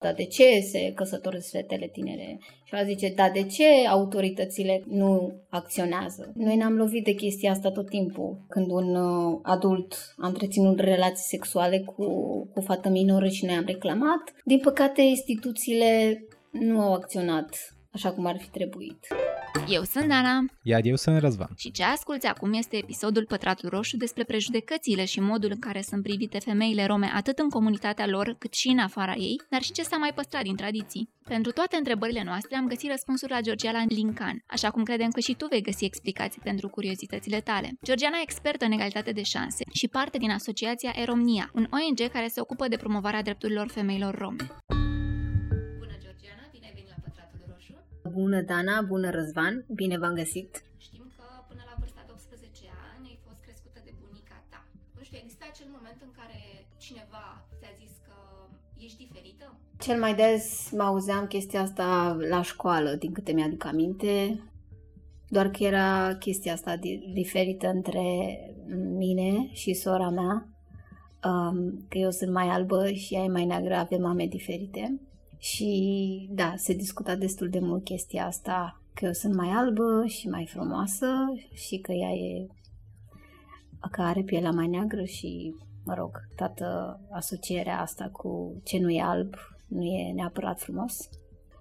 dar de ce se căsătoresc fetele tinere? Și aș zice, dar de ce autoritățile nu acționează? Noi ne-am lovit de chestia asta tot timpul. Când un uh, adult a întreținut relații sexuale cu, cu fată minoră și noi am reclamat, din păcate instituțiile nu au acționat așa cum ar fi trebuit. Eu sunt Dana. Iar eu sunt Răzvan. Și ce asculți acum este episodul Pătratul Roșu despre prejudecățile și modul în care sunt privite femeile rome atât în comunitatea lor cât și în afara ei, dar și ce s-a mai păstrat din tradiții. Pentru toate întrebările noastre am găsit răspunsuri la Georgiana Lincan, așa cum credem că și tu vei găsi explicații pentru curiozitățile tale. Georgiana e expertă în egalitate de șanse și parte din asociația Eromnia, un ONG care se ocupă de promovarea drepturilor femeilor rome. Bună, Dana, bună, Răzvan, bine v-am găsit. Știm că până la vârsta de 18 ani ai fost crescută de bunica ta. Nu știu, există acel moment în care cineva ți-a zis că ești diferită? Cel mai des mă auzeam chestia asta la școală, din câte mi-aduc aminte, doar că era chestia asta diferită între mine și sora mea, um, că eu sunt mai albă și ea e mai neagră, avem mame diferite. Și da, se discuta destul de mult chestia asta, că eu sunt mai albă și mai frumoasă și că ea e că are pielea mai neagră și, mă rog, toată asocierea asta cu ce nu e alb nu e neapărat frumos.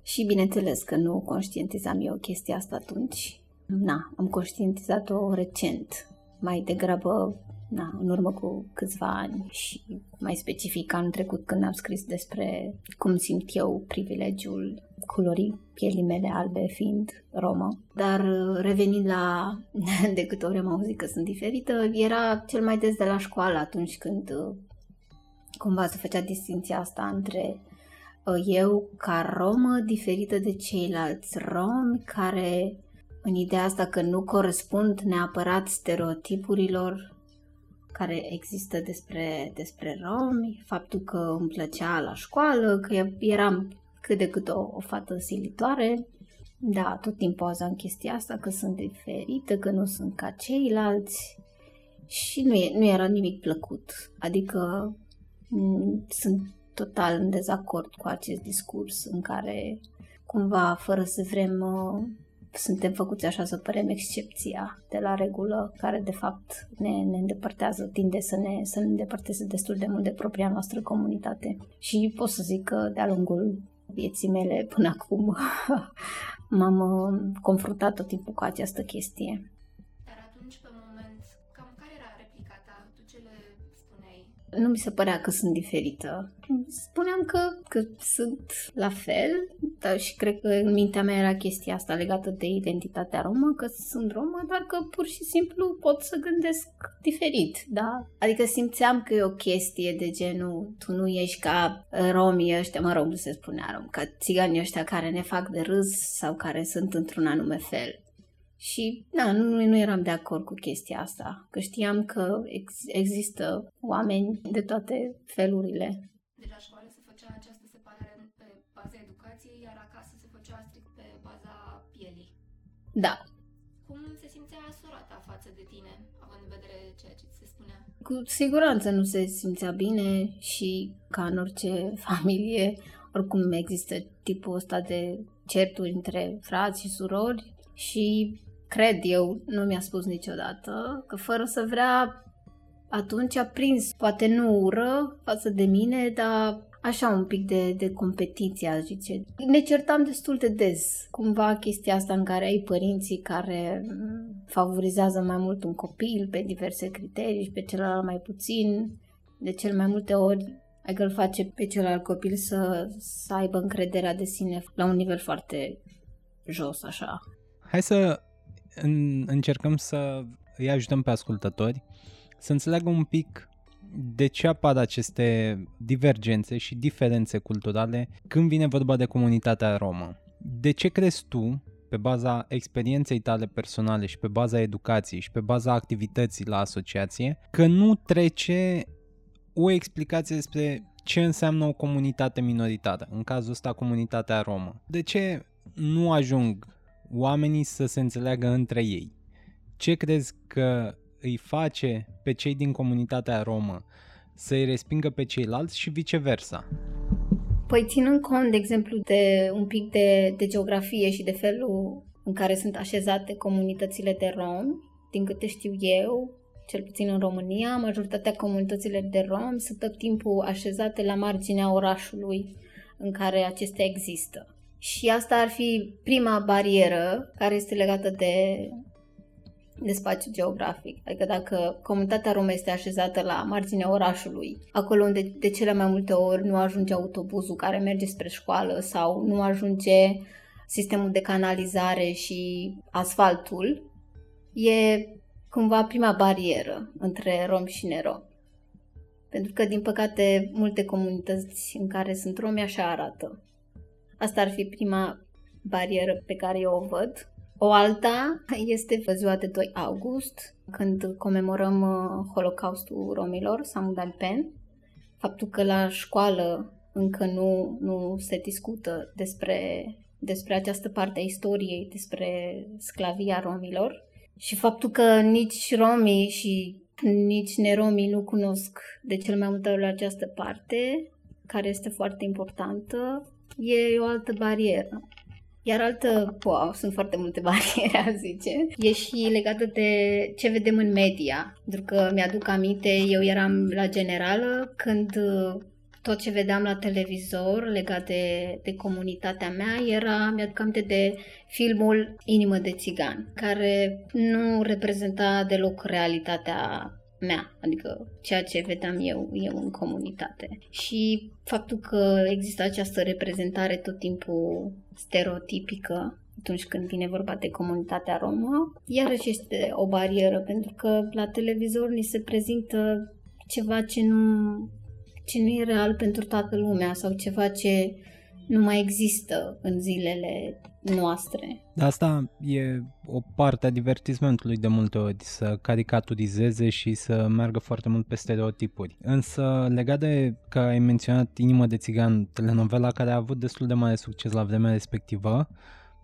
Și bineînțeles că nu conștientizam eu chestia asta atunci. Na, am conștientizat-o recent, mai degrabă na, în urmă cu câțiva ani și mai specific anul trecut când am scris despre cum simt eu privilegiul culorii pielii mele albe fiind romă. Dar uh, revenind la de câte ori am auzit că sunt diferită, era cel mai des de la școală atunci când uh, cumva se făcea distinția asta între uh, eu ca romă diferită de ceilalți romi care în ideea asta că nu corespund neapărat stereotipurilor care există despre, despre romi, faptul că îmi plăcea la școală, că eram cât de cât o, o fată silitoare. Da, tot timpul auzeam chestia asta, că sunt diferită, că nu sunt ca ceilalți și nu, e, nu era nimic plăcut. Adică m- sunt total în dezacord cu acest discurs în care cumva, fără să vrem suntem făcuți așa să părem excepția de la regulă, care de fapt ne, ne îndepărtează, tinde să ne, să ne îndepărteze destul de mult de propria noastră comunitate. Și pot să zic că de-a lungul vieții mele până acum m-am uh, confruntat tot timpul cu această chestie. Nu mi se părea că sunt diferită. Spuneam că, că sunt la fel, dar și cred că în mintea mea era chestia asta legată de identitatea romă, că sunt romă, dar că pur și simplu pot să gândesc diferit, da? Adică simțeam că e o chestie de genul, tu nu ești ca romii ăștia, mă rog, nu se spunea rom, ca țiganii ăștia care ne fac de râs sau care sunt într-un anume fel. Și da, nu, nu eram de acord cu chestia asta, că știam că ex- există oameni de toate felurile. De la școală se făcea această separare pe baza educației, iar acasă se făcea strict pe baza pielii. Da. Cum se simțea sora ta față de tine, având în vedere ceea ce ți se spunea? Cu siguranță nu se simțea bine și ca în orice familie, oricum există tipul ăsta de certuri între frați și surori și cred eu, nu mi-a spus niciodată, că fără să vrea atunci a prins, poate nu ură față de mine, dar așa un pic de, de competiție, zice. Ne certam destul de des. Cumva chestia asta în care ai părinții care favorizează mai mult un copil pe diverse criterii și pe celălalt mai puțin. De cel mai multe ori ai că îl face pe celălalt copil să, să aibă încrederea de sine la un nivel foarte jos, așa. Hai să în, încercăm să îi ajutăm pe ascultători să înțeleagă un pic de ce apar aceste divergențe și diferențe culturale când vine vorba de comunitatea romă. De ce crezi tu, pe baza experienței tale personale și pe baza educației și pe baza activității la asociație, că nu trece o explicație despre ce înseamnă o comunitate minoritară, în cazul ăsta comunitatea romă. De ce nu ajung oamenii să se înțeleagă între ei. Ce crezi că îi face pe cei din comunitatea romă să-i respingă pe ceilalți și viceversa? Păi ținând cont, de exemplu, de un pic de, de geografie și de felul în care sunt așezate comunitățile de romi, din câte știu eu, cel puțin în România, majoritatea comunităților de romi sunt tot timpul așezate la marginea orașului în care acestea există. Și asta ar fi prima barieră care este legată de, de spațiu geografic. Adică dacă comunitatea romă este așezată la marginea orașului, acolo unde de cele mai multe ori nu ajunge autobuzul care merge spre școală sau nu ajunge sistemul de canalizare și asfaltul, e cumva prima barieră între rom și nerom. Pentru că, din păcate, multe comunități în care sunt romi așa arată. Asta ar fi prima barieră pe care eu o văd. O alta este ziua de 2 august, când comemorăm uh, Holocaustul romilor, Samudal Pen. Faptul că la școală încă nu, nu se discută despre, despre această parte a istoriei, despre sclavia romilor și faptul că nici romii și nici neromii nu cunosc de cel mai multe ori această parte, care este foarte importantă, e o altă barieră. Iar altă, wow, sunt foarte multe bariere, aș zice, e și legată de ce vedem în media. Pentru că mi-aduc aminte, eu eram la generală când uh, tot ce vedeam la televizor legat de, de comunitatea mea era, mi-aduc aminte de filmul Inimă de țigan, care nu reprezenta deloc realitatea mea, adică ceea ce vedeam eu, eu în comunitate. Și faptul că există această reprezentare tot timpul stereotipică atunci când vine vorba de comunitatea romă, iarăși este o barieră, pentru că la televizor ni se prezintă ceva ce nu, ce nu e real pentru toată lumea sau ceva ce nu mai există în zilele noastre. Asta e o parte a divertismentului de multe ori, să caricaturizeze și să meargă foarte mult pe stereotipuri. Însă, legat de că ai menționat Inimă de Țigan, telenovela care a avut destul de mare succes la vremea respectivă,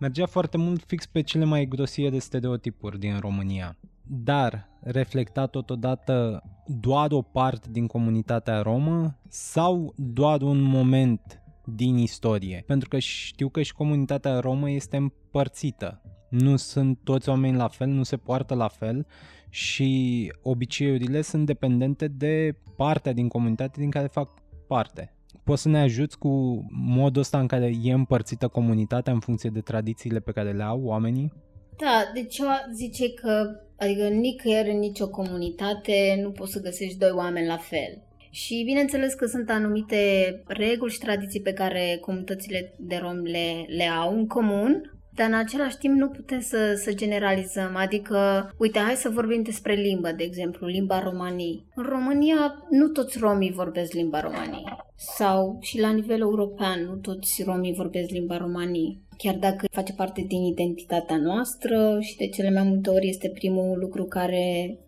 mergea foarte mult fix pe cele mai grosiere stereotipuri din România. Dar reflecta totodată doar o parte din comunitatea romă sau doar un moment din istorie. Pentru că știu că și comunitatea romă este împărțită. Nu sunt toți oameni la fel, nu se poartă la fel și obiceiurile sunt dependente de partea din comunitate din care fac parte. Poți să ne ajuți cu modul ăsta în care e împărțită comunitatea în funcție de tradițiile pe care le au oamenii? Da, deci eu zice că adică nicăieri în nicio comunitate nu poți să găsești doi oameni la fel. Și bineînțeles că sunt anumite reguli și tradiții pe care comunitățile de rom le, le au în comun, dar în același timp nu putem să, să generalizăm. Adică, uite, hai să vorbim despre limbă, de exemplu, limba romanii. În România nu toți romii vorbesc limba romanii. Sau și la nivel european nu toți romii vorbesc limba romanii. Chiar dacă face parte din identitatea noastră și de cele mai multe ori este primul lucru care,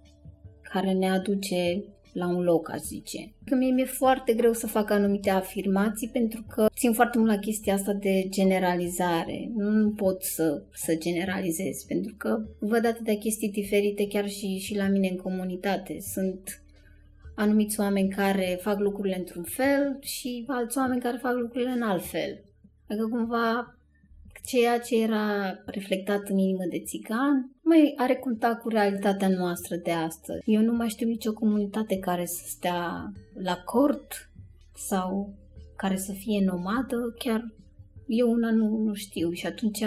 care ne aduce la un loc, aș zice. Că mie mi-e foarte greu să fac anumite afirmații pentru că țin foarte mult la chestia asta de generalizare. Nu pot să, să generalizez pentru că văd atâtea chestii diferite chiar și, și la mine în comunitate. Sunt anumiți oameni care fac lucrurile într-un fel și alți oameni care fac lucrurile în alt fel. Adică cumva ceea ce era reflectat în inimă de țigan mai are contact cu realitatea noastră de astăzi. Eu nu mai știu nicio comunitate care să stea la cort sau care să fie nomadă, chiar eu una nu, nu știu și atunci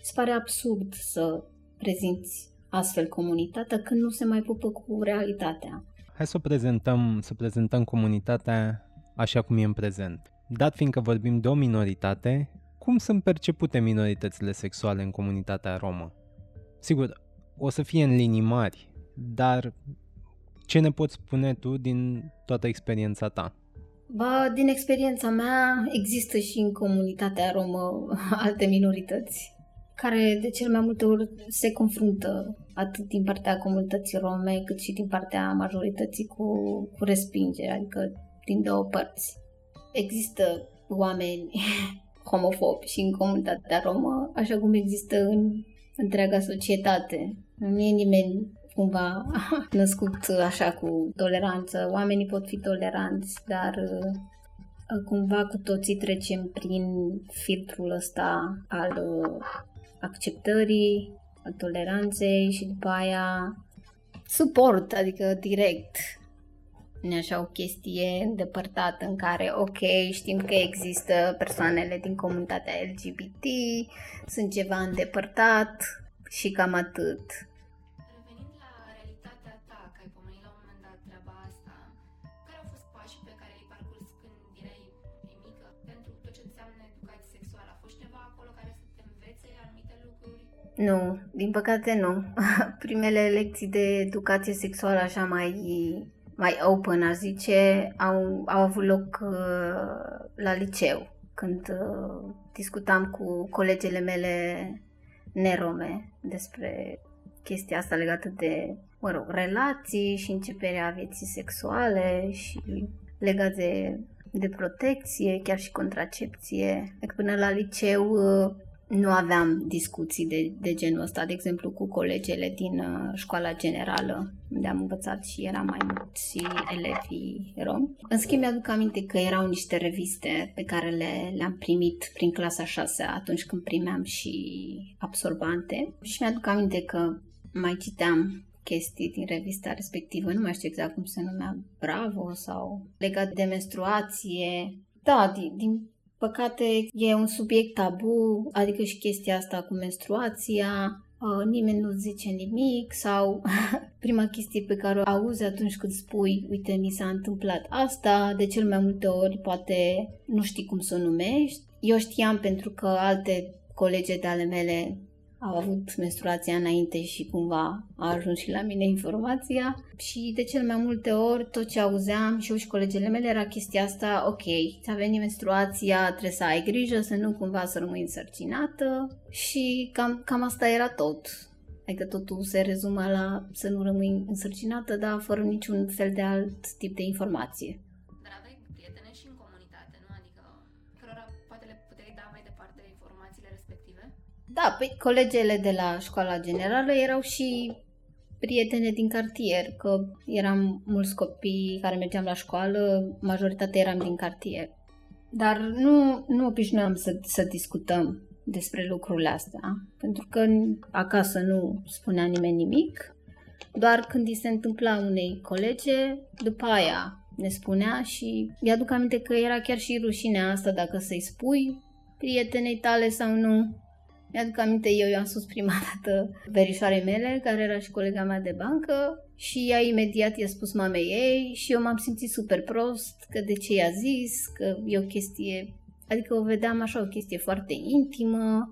se pare absurd să prezinți astfel comunitatea când nu se mai pupă cu realitatea. Hai să prezentăm, să prezentăm comunitatea așa cum e în prezent. Dat fiindcă vorbim de o minoritate, cum sunt percepute minoritățile sexuale în comunitatea romă? Sigur, o să fie în linii mari, dar ce ne poți spune tu din toată experiența ta? Ba, din experiența mea există și în comunitatea romă alte minorități care de cel mai multe ori se confruntă atât din partea comunității rome cât și din partea majorității cu, cu respingere, adică din două părți. Există oameni homofobi și în comunitatea romă, așa cum există în întreaga societate. Nu e nimeni cumva născut așa cu toleranță. Oamenii pot fi toleranți, dar uh, cumva cu toții trecem prin filtrul ăsta al uh, acceptării, al toleranței și după aia suport, adică direct. Nu așa o chestie îndepărtată în care, ok, știm că există persoanele din comunitatea LGBT, sunt ceva îndepărtat și cam atât. Nu, din păcate nu. Primele lecții de educație sexuală așa mai, mai open, aș zice, au, au avut loc uh, la liceu, când uh, discutam cu colegele mele nerome despre chestia asta legată de, mă rog, relații și începerea vieții sexuale și legat de, de protecție, chiar și contracepție. Deci până la liceu uh, nu aveam discuții de, de genul ăsta, de exemplu, cu colegele din uh, școala generală, unde am învățat și eram mai mulți elevii romi. În schimb, mi-aduc aminte că erau niște reviste pe care le, le-am primit prin clasa 6 atunci când primeam și absolvante și mi-aduc aminte că mai citeam chestii din revista respectivă, nu mai știu exact cum se numea, Bravo sau legat de menstruație. Da, din, din păcate, e un subiect tabu, adică și chestia asta cu menstruația, uh, nimeni nu zice nimic sau prima chestie pe care o auzi atunci când spui, uite, mi s-a întâmplat asta, de cel mai multe ori poate nu știi cum să o numești. Eu știam pentru că alte colege de ale mele au avut menstruația înainte și cumva a ajuns și la mine informația și de cel mai multe ori tot ce auzeam și eu și colegele mele era chestia asta, ok, ți-a venit menstruația, trebuie să ai grijă să nu cumva să rămâi însărcinată și cam, cam asta era tot. Adică totul se rezumă la să nu rămâi însărcinată, dar fără niciun fel de alt tip de informație. Da, păi colegele de la școala generală erau și prietene din cartier, că eram mulți copii care mergeam la școală, majoritatea eram din cartier. Dar nu, nu obișnuiam să, să discutăm despre lucrurile astea, pentru că acasă nu spunea nimeni nimic, doar când îi se întâmpla unei colege, după aia ne spunea și mi-aduc aminte că era chiar și rușinea asta dacă să-i spui prietenei tale sau nu, mi-aduc aminte, eu i-am spus prima dată verișoarei mele, care era și colega mea de bancă, și ea imediat i-a spus mamei ei și eu m-am simțit super prost, că de ce i-a zis, că e o chestie, adică o vedeam așa o chestie foarte intimă,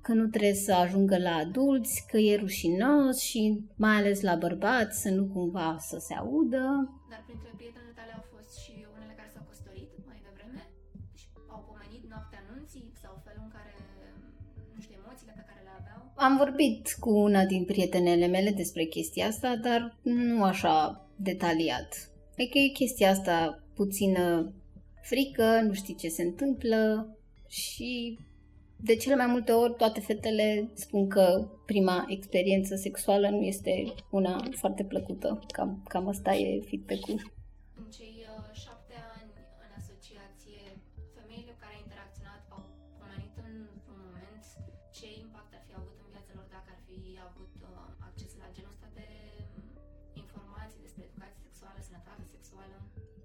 că nu trebuie să ajungă la adulți, că e rușinos și mai ales la bărbați să nu cumva să se audă. Dar printre prietenele am vorbit cu una din prietenele mele despre chestia asta, dar nu așa detaliat. Adică e chestia asta puțină frică, nu știi ce se întâmplă și de cele mai multe ori toate fetele spun că prima experiență sexuală nu este una foarte plăcută. Cam, cam asta e feedback-ul.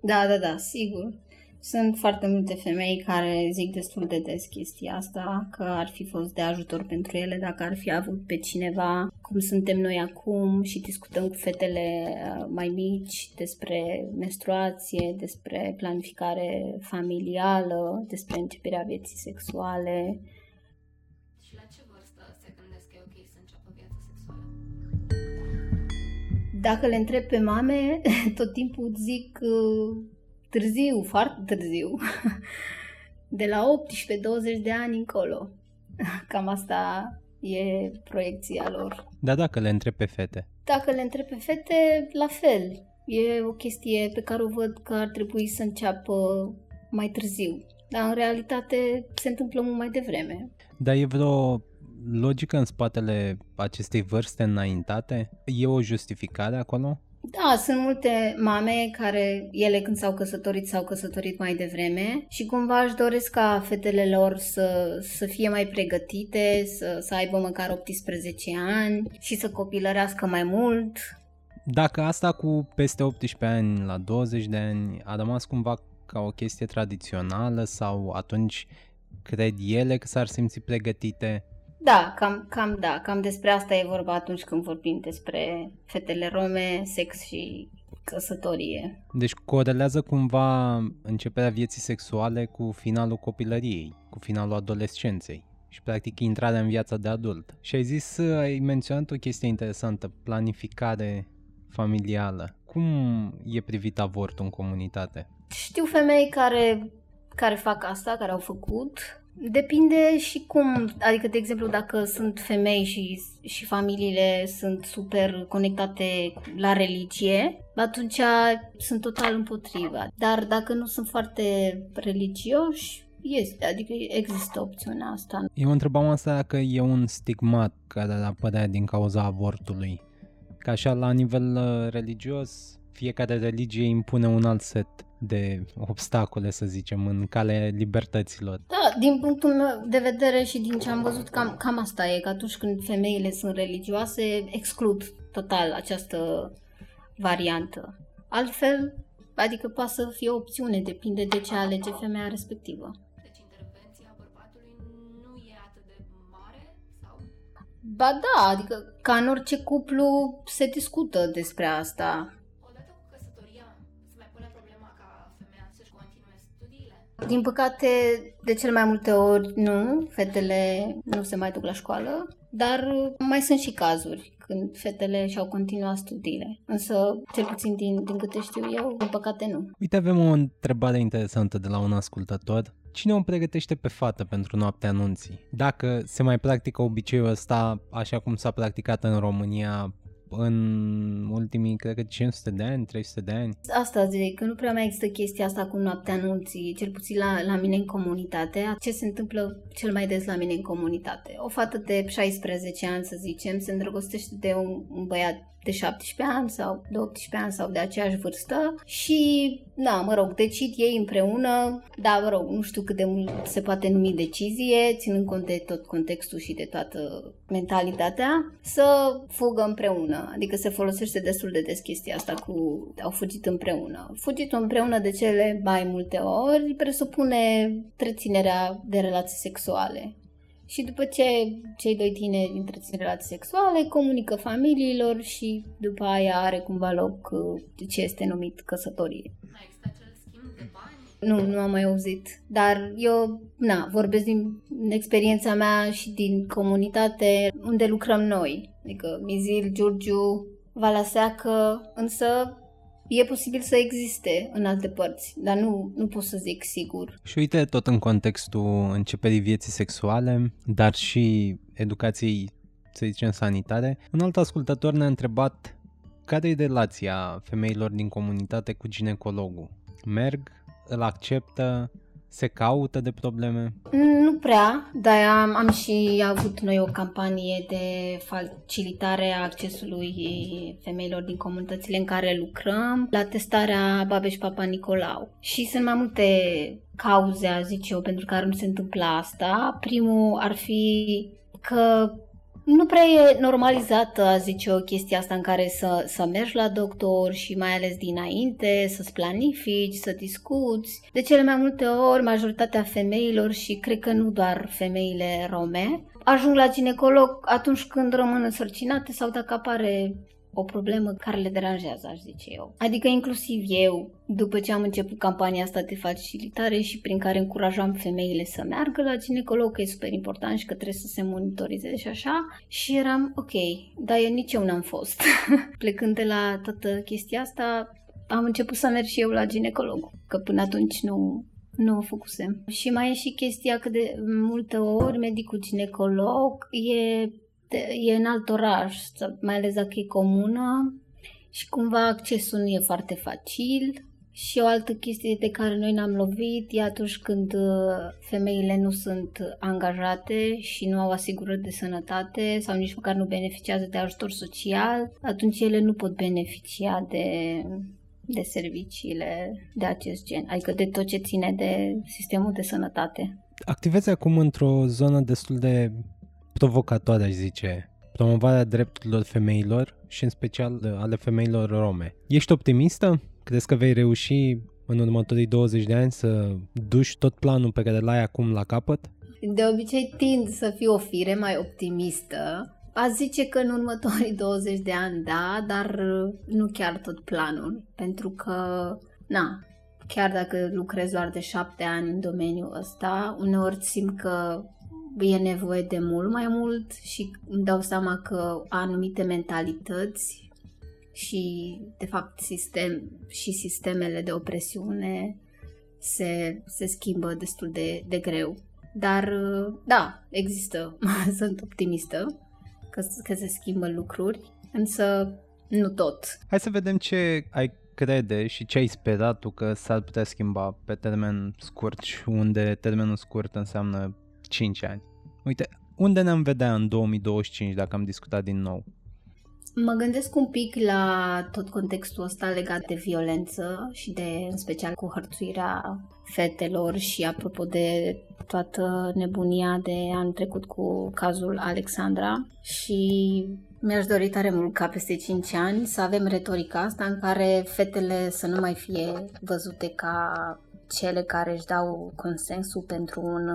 Da, da, da, sigur. Sunt foarte multe femei care zic destul de des chestia asta, că ar fi fost de ajutor pentru ele dacă ar fi avut pe cineva cum suntem noi acum și discutăm cu fetele uh, mai mici despre menstruație, despre planificare familială, despre începerea vieții sexuale. Dacă le întreb pe mame, tot timpul zic uh, târziu, foarte târziu, de la 18-20 de ani încolo. Cam asta e proiecția lor. Da, dacă le întreb pe fete. Dacă le întreb pe fete, la fel. E o chestie pe care o văd că ar trebui să înceapă mai târziu. Dar în realitate se întâmplă mult mai devreme. Dar e vreo logică în spatele acestei vârste înaintate? E o justificare acolo? Da, sunt multe mame care ele când s-au căsătorit s-au căsătorit mai devreme și cumva își doresc ca fetele lor să, să fie mai pregătite, să, să aibă măcar 18 ani și să copilărească mai mult. Dacă asta cu peste 18 ani la 20 de ani a rămas cumva ca o chestie tradițională sau atunci cred ele că s-ar simți pregătite? Da, cam, cam da, cam despre asta e vorba atunci când vorbim despre fetele rome, sex și căsătorie. Deci corelează cumva începerea vieții sexuale cu finalul copilăriei, cu finalul adolescenței și practic intrarea în viața de adult. Și ai zis, ai menționat o chestie interesantă, planificare familială. Cum e privit avortul în comunitate? Știu femei care, care fac asta, care au făcut. Depinde și cum, adică de exemplu dacă sunt femei și, și familiile sunt super conectate la religie, atunci sunt total împotriva. Dar dacă nu sunt foarte religioși, este, adică există opțiunea asta. Eu întrebam asta dacă e un stigmat care apărea din cauza avortului. Ca așa la nivel uh, religios, fiecare religie impune un alt set de obstacole, să zicem, în calea libertăților. Da, din punctul meu de vedere și din ce am văzut, cam, cam asta e, că atunci când femeile sunt religioase, exclud total această variantă. Altfel, adică poate să fie o opțiune, depinde de ce alege femeia respectivă. Deci intervenția bărbatului nu e atât de mare? Sau? Ba da, adică ca în orice cuplu se discută despre asta. Din păcate, de cel mai multe ori nu, fetele nu se mai duc la școală, dar mai sunt și cazuri când fetele și-au continuat studiile. Însă, cel puțin din, din câte știu eu, din păcate nu. Uite, avem o întrebare interesantă de la un ascultător. Cine o pregătește pe fată pentru noaptea anunții? Dacă se mai practică obiceiul ăsta așa cum s-a practicat în România în ultimii, cred că 500 de ani, 300 de ani. Asta zic, că nu prea mai există chestia asta cu noaptea anunții, cel puțin la, la mine în comunitate. Ce se întâmplă cel mai des la mine în comunitate? O fată de 16 ani, să zicem, se îndrăgostește de un, un băiat de 17 ani sau de 18 ani sau de aceeași vârstă și, da, mă rog, decid ei împreună, da, mă rog, nu știu cât de mult se poate numi decizie, ținând cont de tot contextul și de toată mentalitatea, să fugă împreună. Adică se folosește destul de des chestia asta cu au fugit împreună. Fugit împreună de cele mai multe ori presupune treținerea de relații sexuale. Și după ce cei doi tineri întrețin relații sexuale, comunică familiilor și după aia are cumva loc uh, ce este numit căsătorie. Nu, nu am mai auzit. Dar eu, na, vorbesc din experiența mea și din comunitate unde lucrăm noi. Adică Mizil, Giurgiu, Valea Seacă, însă e posibil să existe în alte părți, dar nu, nu pot să zic sigur. Și uite, tot în contextul începerii vieții sexuale, dar și educației, să zicem, sanitare, un alt ascultător ne-a întrebat care e relația femeilor din comunitate cu ginecologul? Merg, îl acceptă, se caută de probleme? Nu prea, dar am, am și avut noi o campanie de facilitare a accesului femeilor din comunitățile în care lucrăm la testarea Babeș Papa Nicolau. Și sunt mai multe cauze, zic eu, pentru care nu se întâmplă asta. Primul ar fi că nu prea e normalizată, zice o chestia asta în care să, să mergi la doctor și mai ales dinainte, să-ți planifici, să discuți. De cele mai multe ori, majoritatea femeilor și cred că nu doar femeile rome, ajung la ginecolog atunci când rămân însărcinate sau dacă apare o problemă care le deranjează, aș zice eu. Adică inclusiv eu, după ce am început campania asta de facilitare și prin care încurajam femeile să meargă la ginecolog, că e super important și că trebuie să se monitorizeze și așa, și eram ok, dar eu nici eu n-am fost. Plecând de la toată chestia asta, am început să merg și eu la ginecolog, că până atunci nu, nu o făcusem. Și mai e și chestia că de multe ori medicul ginecolog e e în alt oraș, mai ales dacă e comună și cumva accesul nu e foarte facil Și o altă chestie de care noi ne-am lovit e atunci când uh, femeile nu sunt angajate și nu au asigurări de sănătate sau nici măcar nu beneficiază de ajutor social, atunci ele nu pot beneficia de, de serviciile de acest gen, adică de tot ce ține de sistemul de sănătate. Activezi acum într-o zonă destul de provocatoare, aș zice, promovarea drepturilor femeilor și în special ale femeilor rome. Ești optimistă? Crezi că vei reuși în următorii 20 de ani să duci tot planul pe care l-ai acum la capăt? De obicei tind să fiu o fire mai optimistă. A zice că în următorii 20 de ani da, dar nu chiar tot planul, pentru că, na, chiar dacă lucrez doar de șapte ani în domeniul ăsta, uneori simt că e nevoie de mult mai mult și îmi dau seama că anumite mentalități și, de fapt, sistem, și sistemele de opresiune se, se schimbă destul de, de greu. Dar, da, există, sunt optimistă că, că se schimbă lucruri, însă nu tot. Hai să vedem ce ai crede și ce ai sperat tu că s-ar putea schimba pe termen scurt și unde termenul scurt înseamnă 5 ani. Uite, unde ne-am vedea în 2025 dacă am discutat din nou? Mă gândesc un pic la tot contextul ăsta legat de violență și de, în special, cu hărțuirea fetelor și apropo de toată nebunia de an trecut cu cazul Alexandra și mi-aș dori tare mult ca peste 5 ani să avem retorica asta în care fetele să nu mai fie văzute ca cele care își dau consensul pentru un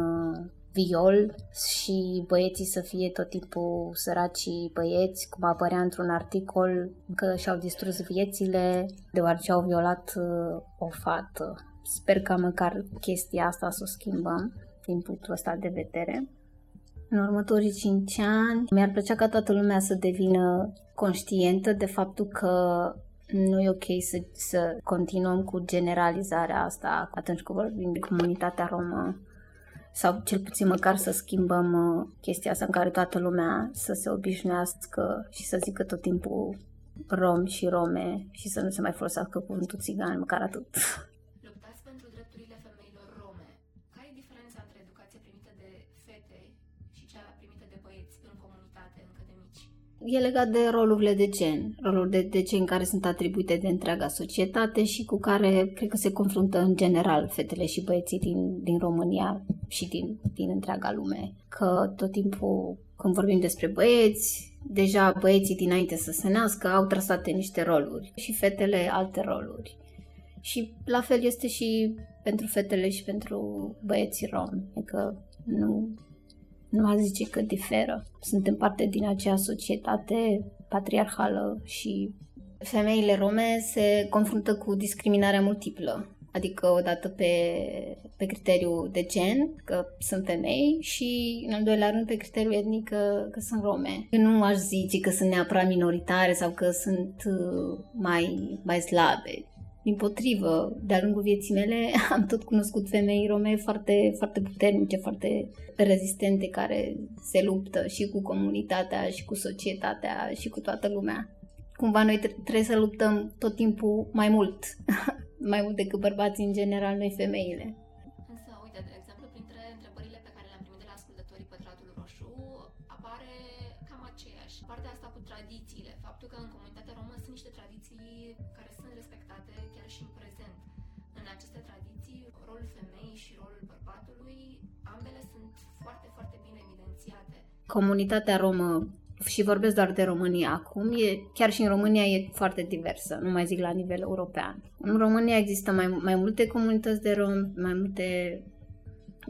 viol și băieții să fie tot timpul săracii băieți, cum apărea într-un articol că și-au distrus viețile deoarece au violat uh, o fată. Sper că măcar chestia asta să o schimbăm din punctul ăsta de vedere. În următorii 5 ani mi-ar plăcea ca toată lumea să devină conștientă de faptul că nu e ok să, să continuăm cu generalizarea asta atunci când vorbim de comunitatea romă sau cel puțin măcar să schimbăm uh, chestia asta în care toată lumea să se obișnuiască și să zică tot timpul rom și rome și să nu se mai folosească cuvântul țigan, măcar atât. E legat de rolurile de gen, roluri de, de gen care sunt atribuite de întreaga societate și cu care cred că se confruntă în general fetele și băieții din, din România și din, din întreaga lume. Că tot timpul când vorbim despre băieți, deja băieții dinainte să se nască au trasate niște roluri și fetele alte roluri. Și la fel este și pentru fetele și pentru băieții romi. Adică nu, nu a zice că diferă. Suntem parte din acea societate patriarhală și femeile rome se confruntă cu discriminarea multiplă adică odată pe, pe criteriu de gen, că sunt femei, și în al doilea rând pe criteriu etnic că, că sunt rome. Eu nu aș zice că sunt neapărat minoritare sau că sunt uh, mai, mai slabe. Din potrivă, de-a lungul vieții mele am tot cunoscut femei rome foarte, foarte puternice, foarte rezistente, care se luptă și cu comunitatea, și cu societatea, și cu toată lumea. Cumva noi trebuie să luptăm tot timpul mai mult mai mult decât bărbații în general, noi femeile. Apare cam aceeași. Partea asta cu tradițiile, faptul că în comunitatea romă sunt niște tradiții care sunt respectate chiar și în prezent. În aceste tradiții, rolul femeii și rolul bărbatului, ambele sunt foarte, foarte bine evidențiate. Comunitatea romă și vorbesc doar de România acum, e, chiar și în România e foarte diversă, nu mai zic la nivel european. În România există mai, mai multe comunități de rom, mai multe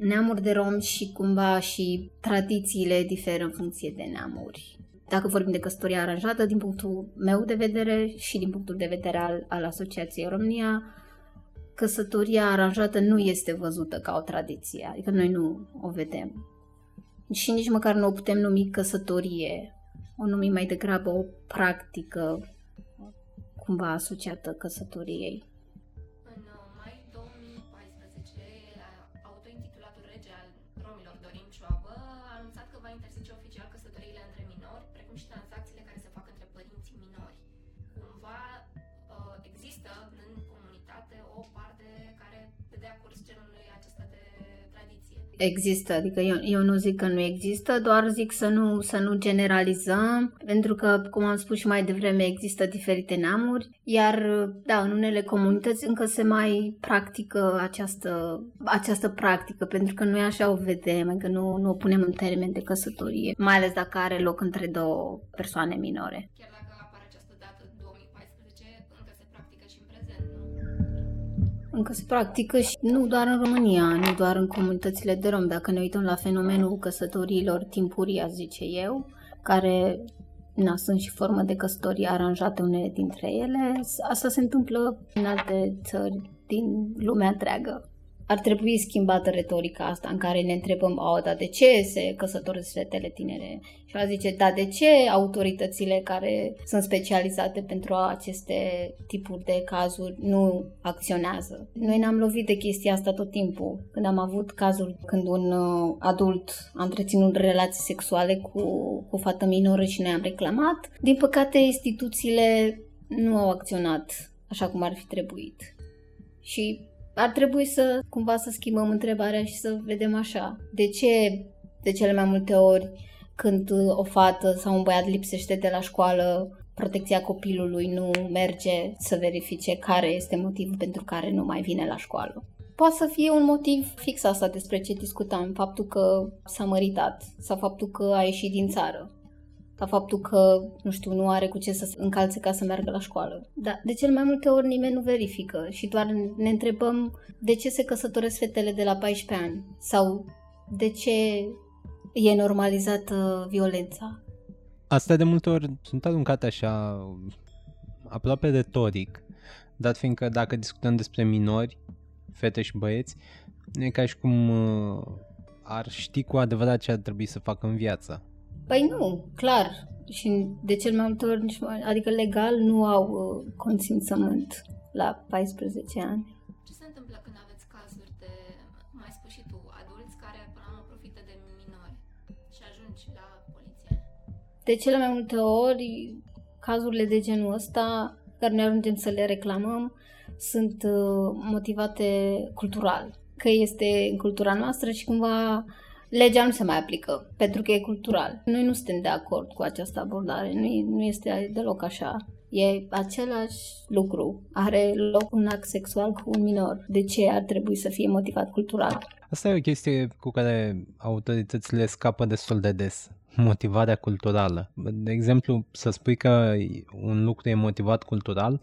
neamuri de rom și cumva și tradițiile diferă în funcție de neamuri. Dacă vorbim de căsătoria aranjată, din punctul meu de vedere și din punctul de vedere al, al Asociației România, căsătoria aranjată nu este văzută ca o tradiție, adică noi nu o vedem. Și nici măcar nu o putem numi căsătorie o numim mai degrabă o practică cumva asociată căsătoriei. Există, adică eu, eu nu zic că nu există, doar zic să nu, să nu generalizăm, pentru că, cum am spus și mai devreme, există diferite neamuri, iar, da, în unele comunități încă se mai practică această, această practică, pentru că noi așa o vedem, că nu, nu o punem în termen de căsătorie, mai ales dacă are loc între două persoane minore. Chiar Încă se practică și nu doar în România, nu doar în comunitățile de rom. Dacă ne uităm la fenomenul căsătoriilor timpurii, aș zice eu, care na, sunt și formă de căsătorie aranjate unele dintre ele, asta se întâmplă în alte țări din lumea întreagă ar trebui schimbată retorica asta în care ne întrebăm, o, dar de ce se căsătoresc fetele tinere? Și a zice, da, de ce autoritățile care sunt specializate pentru aceste tipuri de cazuri nu acționează? Noi ne-am lovit de chestia asta tot timpul. Când am avut cazuri când un uh, adult a întreținut relații sexuale cu, cu o fată minoră și noi am reclamat, din păcate instituțiile nu au acționat așa cum ar fi trebuit. Și ar trebui să cumva să schimbăm întrebarea și să vedem așa. De ce de cele mai multe ori când o fată sau un băiat lipsește de la școală, protecția copilului nu merge să verifice care este motivul pentru care nu mai vine la școală. Poate să fie un motiv fix asta despre ce discutam, faptul că s-a măritat sau faptul că a ieșit din țară ca faptul că, nu știu, nu are cu ce să încalțe ca să meargă la școală. Dar de cel mai multe ori nimeni nu verifică și doar ne întrebăm de ce se căsătoresc fetele de la 14 ani sau de ce e normalizată violența. Asta de multe ori sunt aruncate așa aproape retoric, dat fiindcă dacă discutăm despre minori, fete și băieți, nu e ca și cum uh, ar ști cu adevărat ce ar trebui să facă în viață. Păi nu, clar. Și de cel mai multe ori, adică legal, nu au uh, consimțământ la 14 ani. Ce se întâmplă când aveți cazuri de, mai spus și tu, adulți care până la urmă profită de minori și ajungi la poliție? De cele mai multe ori, cazurile de genul ăsta, care ne ajungem să le reclamăm, sunt uh, motivate cultural. Că este în cultura noastră și cumva legea nu se mai aplică, pentru că e cultural. Noi nu suntem de acord cu această abordare, nu, nu este deloc așa. E același lucru. Are loc un act sexual cu un minor. De ce ar trebui să fie motivat cultural? Asta e o chestie cu care autoritățile scapă destul de des. Motivarea culturală. De exemplu, să spui că un lucru e motivat cultural,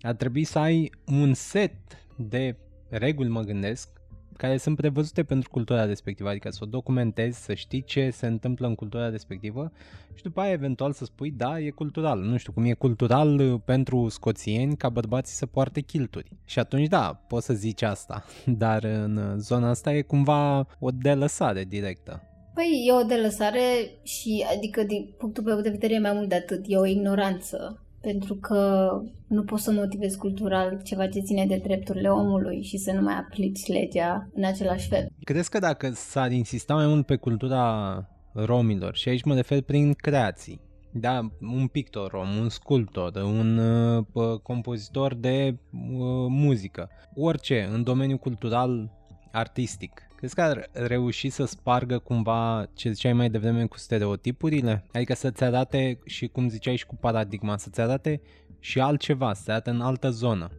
ar trebui să ai un set de reguli, mă gândesc, care sunt prevăzute pentru cultura respectivă, adică să o documentezi, să știi ce se întâmplă în cultura respectivă și după aia eventual să spui, da, e cultural. Nu știu cum e cultural uh, pentru scoțieni ca bărbații să poarte chilturi. Și atunci, da, poți să zici asta, dar în zona asta e cumva o delăsare directă. Păi e o delăsare și, adică din punctul meu de vedere e mai mult de atât, e o ignoranță pentru că nu poți să motivezi cultural ceva ce ține de drepturile omului și să nu mai aplici legea în același fel. Crezi că dacă s-ar insista mai mult pe cultura romilor, și aici mă refer prin creații, da, un pictor rom, un sculptor, un uh, compozitor de uh, muzică, orice în domeniul cultural artistic, Crezi că ar reuși să spargă cumva ce ziceai mai devreme cu stereotipurile? Adică să-ți arate și cum ziceai și cu paradigma, să-ți arate și altceva, să arate în altă zonă.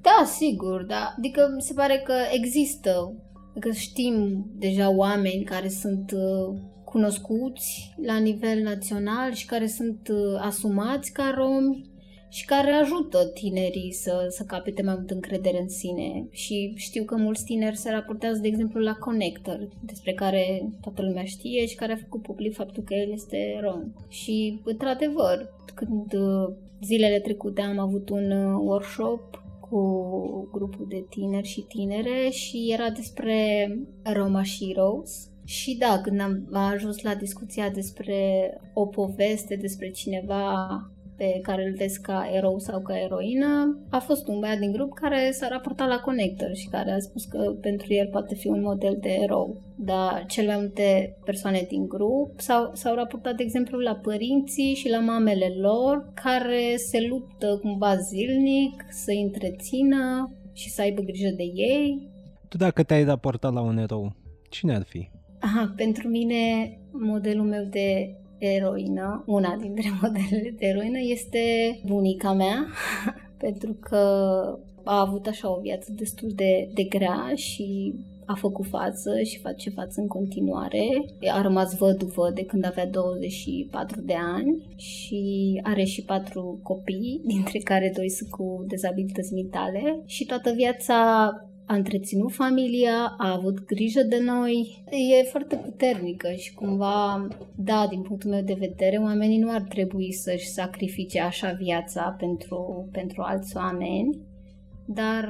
Da, sigur, da. Adică mi se pare că există, că știm deja oameni care sunt uh, cunoscuți la nivel național și care sunt uh, asumați ca romi și care ajută tinerii să, să capete mai mult încredere în sine. Și știu că mulți tineri se raportează, de exemplu, la Connector, despre care toată lumea știe și care a făcut public faptul că el este rom. Și, într-adevăr, când uh, zilele trecute am avut un uh, workshop cu grupul de tineri și tinere și era despre Roma Heroes, și da, când am ajuns la discuția despre o poveste, despre cineva pe care îl vezi ca erou sau ca eroină, a fost un băiat din grup care s-a raportat la Connector și care a spus că pentru el poate fi un model de erou. Dar cele mai multe persoane din grup s-au, s-au raportat, de exemplu, la părinții și la mamele lor care se luptă cumva zilnic să-i întrețină și să aibă grijă de ei. Tu dacă te-ai raportat la un erou, cine ar fi? Aha, pentru mine, modelul meu de eroină, una dintre modelele de eroină, este bunica mea, pentru că a avut așa o viață destul de, de grea și a făcut față și face față în continuare. A rămas văduvă de când avea 24 de ani și are și patru copii, dintre care doi sunt cu dezabilități mentale și toată viața a întreținut familia, a avut grijă de noi, e foarte puternică și cumva, da, din punctul meu de vedere, oamenii nu ar trebui să-și sacrifice așa viața pentru, pentru alți oameni, dar,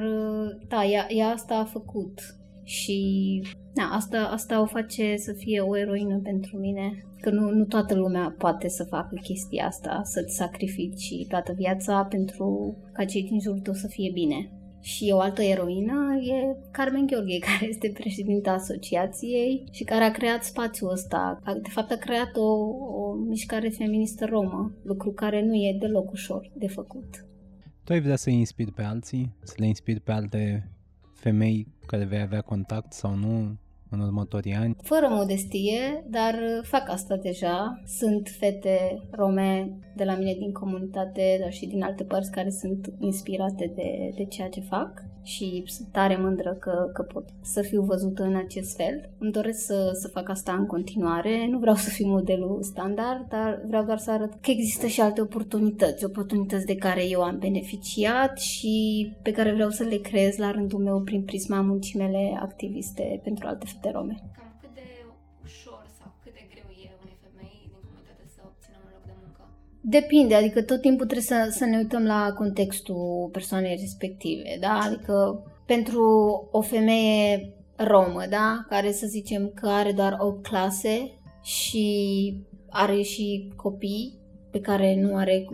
da, ea, ea asta a făcut și da, asta, asta o face să fie o eroină pentru mine. Că nu, nu toată lumea poate să facă chestia asta, să-ți sacrifici toată viața pentru ca cei din jurul tău să fie bine. Și o altă eroină e Carmen Gheorghe, care este președinta asociației și care a creat spațiul ăsta. De fapt, a creat o, o mișcare feministă romă, lucru care nu e deloc ușor de făcut. Tu ai vrea să inspiri pe alții, să le inspiri pe alte femei care vei avea contact sau nu în următorii ani? Fără modestie, dar fac asta deja. Sunt fete rome de la mine din comunitate, dar și din alte părți care sunt inspirate de, de ceea ce fac și sunt tare mândră că, că pot să fiu văzută în acest fel. Îmi doresc să, să fac asta în continuare. Nu vreau să fiu modelul standard, dar vreau doar să arăt că există și alte oportunități, oportunități de care eu am beneficiat și pe care vreau să le creez la rândul meu prin prisma muncii mele activiste pentru alte fete rome. Depinde, adică tot timpul trebuie să, să ne uităm la contextul persoanei respective, da? Adică pentru o femeie romă, da? Care să zicem că are doar 8 clase și are și copii pe care nu are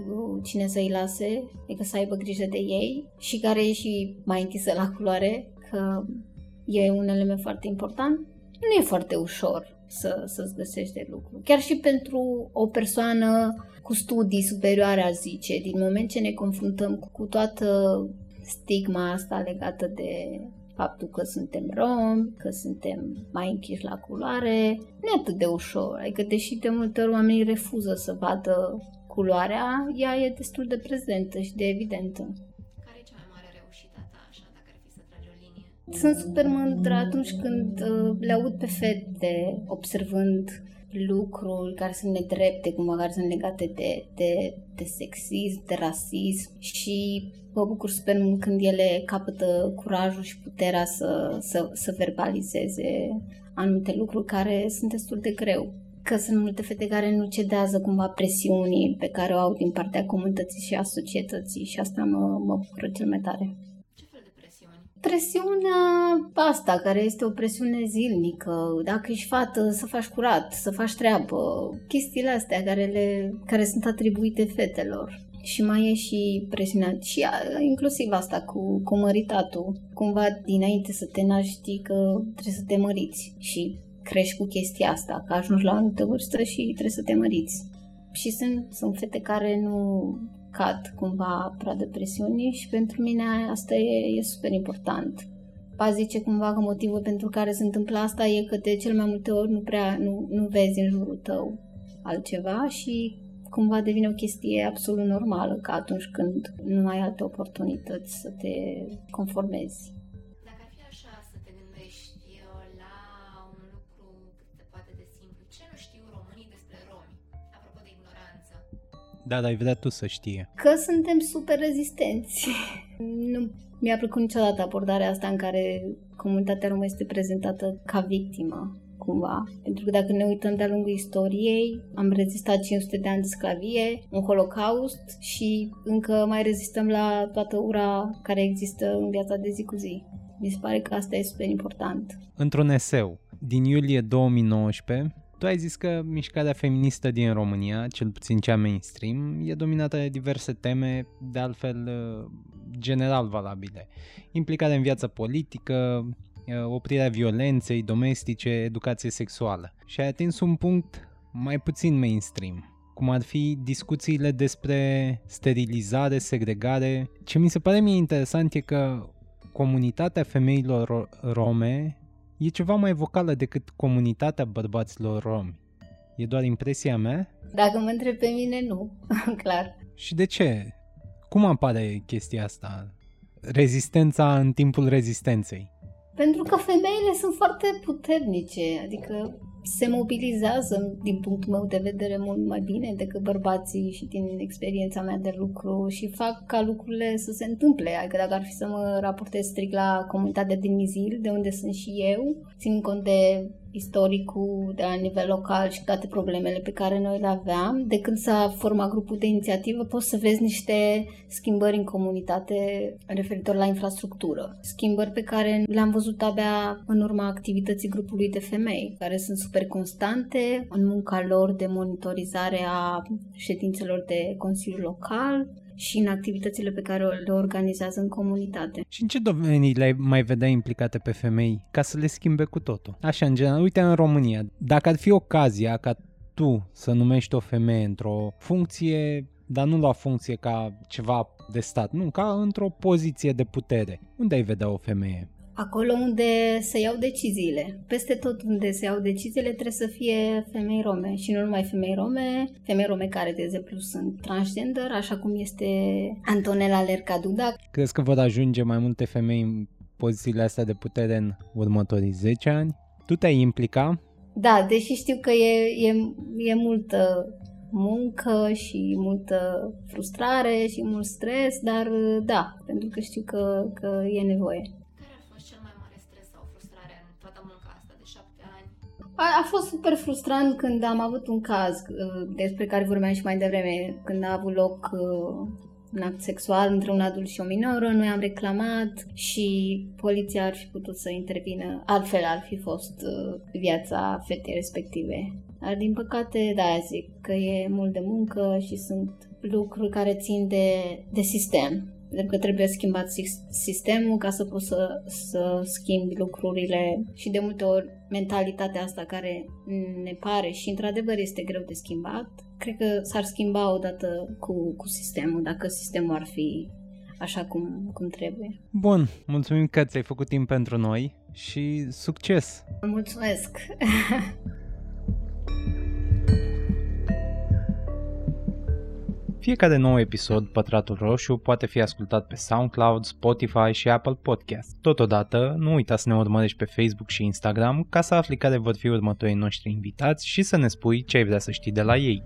cine să-i lase, adică să aibă grijă de ei și care e și mai închisă la culoare, că e un element foarte important, nu e foarte ușor să, să-ți găsești de lucru. Chiar și pentru o persoană cu studii superioare, aș zice, din moment ce ne confruntăm cu toată stigma asta legată de faptul că suntem romi, că suntem mai închiși la culoare, nu e atât de ușor. Adică, deși de multe ori oamenii refuză să vadă culoarea, ea e destul de prezentă și de evidentă. Sunt super mândră atunci când uh, le aud pe fete observând lucruri care sunt nedrepte, cumva care sunt legate de, de, de sexism, de rasism și mă bucur super mult când ele capătă curajul și puterea să, să, să verbalizeze anumite lucruri care sunt destul de greu. Că sunt multe fete care nu cedează cumva presiunii pe care o au din partea comunității și a societății și asta mă, mă bucură cel mai tare presiunea asta, care este o presiune zilnică, dacă ești fată, să faci curat, să faci treabă, chestiile astea care, le, care sunt atribuite fetelor. Și mai e și presiunea, și inclusiv asta cu, cu măritatul. Cumva dinainte să te naști că trebuie să te măriți și crești cu chestia asta, că ajungi la o anumită vârstă și trebuie să te măriți. Și sunt, sunt fete care nu cad cumva pradă presiunii și pentru mine asta e, e super important. Pa zice cumva că motivul pentru care se întâmplă asta e că de cel mai multe ori nu prea nu, nu vezi în jurul tău altceva și cumva devine o chestie absolut normală ca atunci când nu ai alte oportunități să te conformezi. Da, dar ai vrea tu să știe. Că suntem super rezistenți. nu mi-a plăcut niciodată abordarea asta în care comunitatea romă este prezentată ca victimă cumva. Pentru că dacă ne uităm de-a lungul istoriei, am rezistat 500 de ani de sclavie, un holocaust și încă mai rezistăm la toată ura care există în viața de zi cu zi. Mi se pare că asta e super important. Într-un eseu din iulie 2019, tu ai zis că mișcarea feministă din România, cel puțin cea mainstream, e dominată de diverse teme, de altfel uh, general valabile. Implicarea în viața politică, uh, oprirea violenței domestice, educație sexuală. Și ai atins un punct mai puțin mainstream, cum ar fi discuțiile despre sterilizare, segregare. Ce mi se pare mie interesant e că comunitatea femeilor rome e ceva mai vocală decât comunitatea bărbaților romi. E doar impresia mea? Dacă mă întreb pe mine, nu. Clar. Și de ce? Cum apare chestia asta? Rezistența în timpul rezistenței. Pentru că femeile sunt foarte puternice, adică se mobilizează, din punctul meu de vedere, mult mai bine decât bărbații și din experiența mea de lucru și fac ca lucrurile să se întâmple. Adică dacă ar fi să mă raportez strict la comunitatea din Mizil, de unde sunt și eu, țin cont de istoricul de la nivel local și toate problemele pe care noi le aveam. De când s-a format grupul de inițiativă, poți să vezi niște schimbări în comunitate referitor la infrastructură. Schimbări pe care le-am văzut abia în urma activității grupului de femei, care sunt super constante în munca lor de monitorizare a ședințelor de Consiliu Local, și în activitățile pe care le organizează în comunitate. Și în ce domenii le mai vedea implicate pe femei ca să le schimbe cu totul? Așa, în general, uite în România, dacă ar fi ocazia ca tu să numești o femeie într-o funcție dar nu la funcție ca ceva de stat, nu, ca într-o poziție de putere. Unde ai vedea o femeie? Acolo unde se iau deciziile. Peste tot unde se iau deciziile trebuie să fie femei rome și nu numai femei rome, femei rome care, de exemplu, sunt transgender, așa cum este Antonella Lercaduda. Crezi că vor ajunge mai multe femei în pozițiile astea de putere în următorii 10 ani? Tu te-ai implica? Da, deși știu că e, e, e multă muncă și multă frustrare și mult stres, dar da, pentru că știu că, că e nevoie. A, a fost super frustrant când am avut un caz uh, despre care vorbeam și mai devreme, când a avut loc uh, un act sexual între un adult și o minoră, noi am reclamat și poliția ar fi putut să intervină, altfel ar fi fost uh, viața fetei respective. Dar din păcate, da, zic că e mult de muncă și sunt lucruri care țin de, de sistem pentru că trebuie schimbat sistemul ca să poți să, să schimbi lucrurile și de multe ori mentalitatea asta care ne pare și într-adevăr este greu de schimbat, cred că s-ar schimba odată cu, cu sistemul, dacă sistemul ar fi așa cum, cum trebuie. Bun, mulțumim că ți-ai făcut timp pentru noi și succes! Mulțumesc! Fiecare nou episod, Pătratul Roșu, poate fi ascultat pe SoundCloud, Spotify și Apple Podcast. Totodată, nu uita să ne urmărești pe Facebook și Instagram ca să afli care vor fi următorii noștri invitați și să ne spui ce ai vrea să știi de la ei.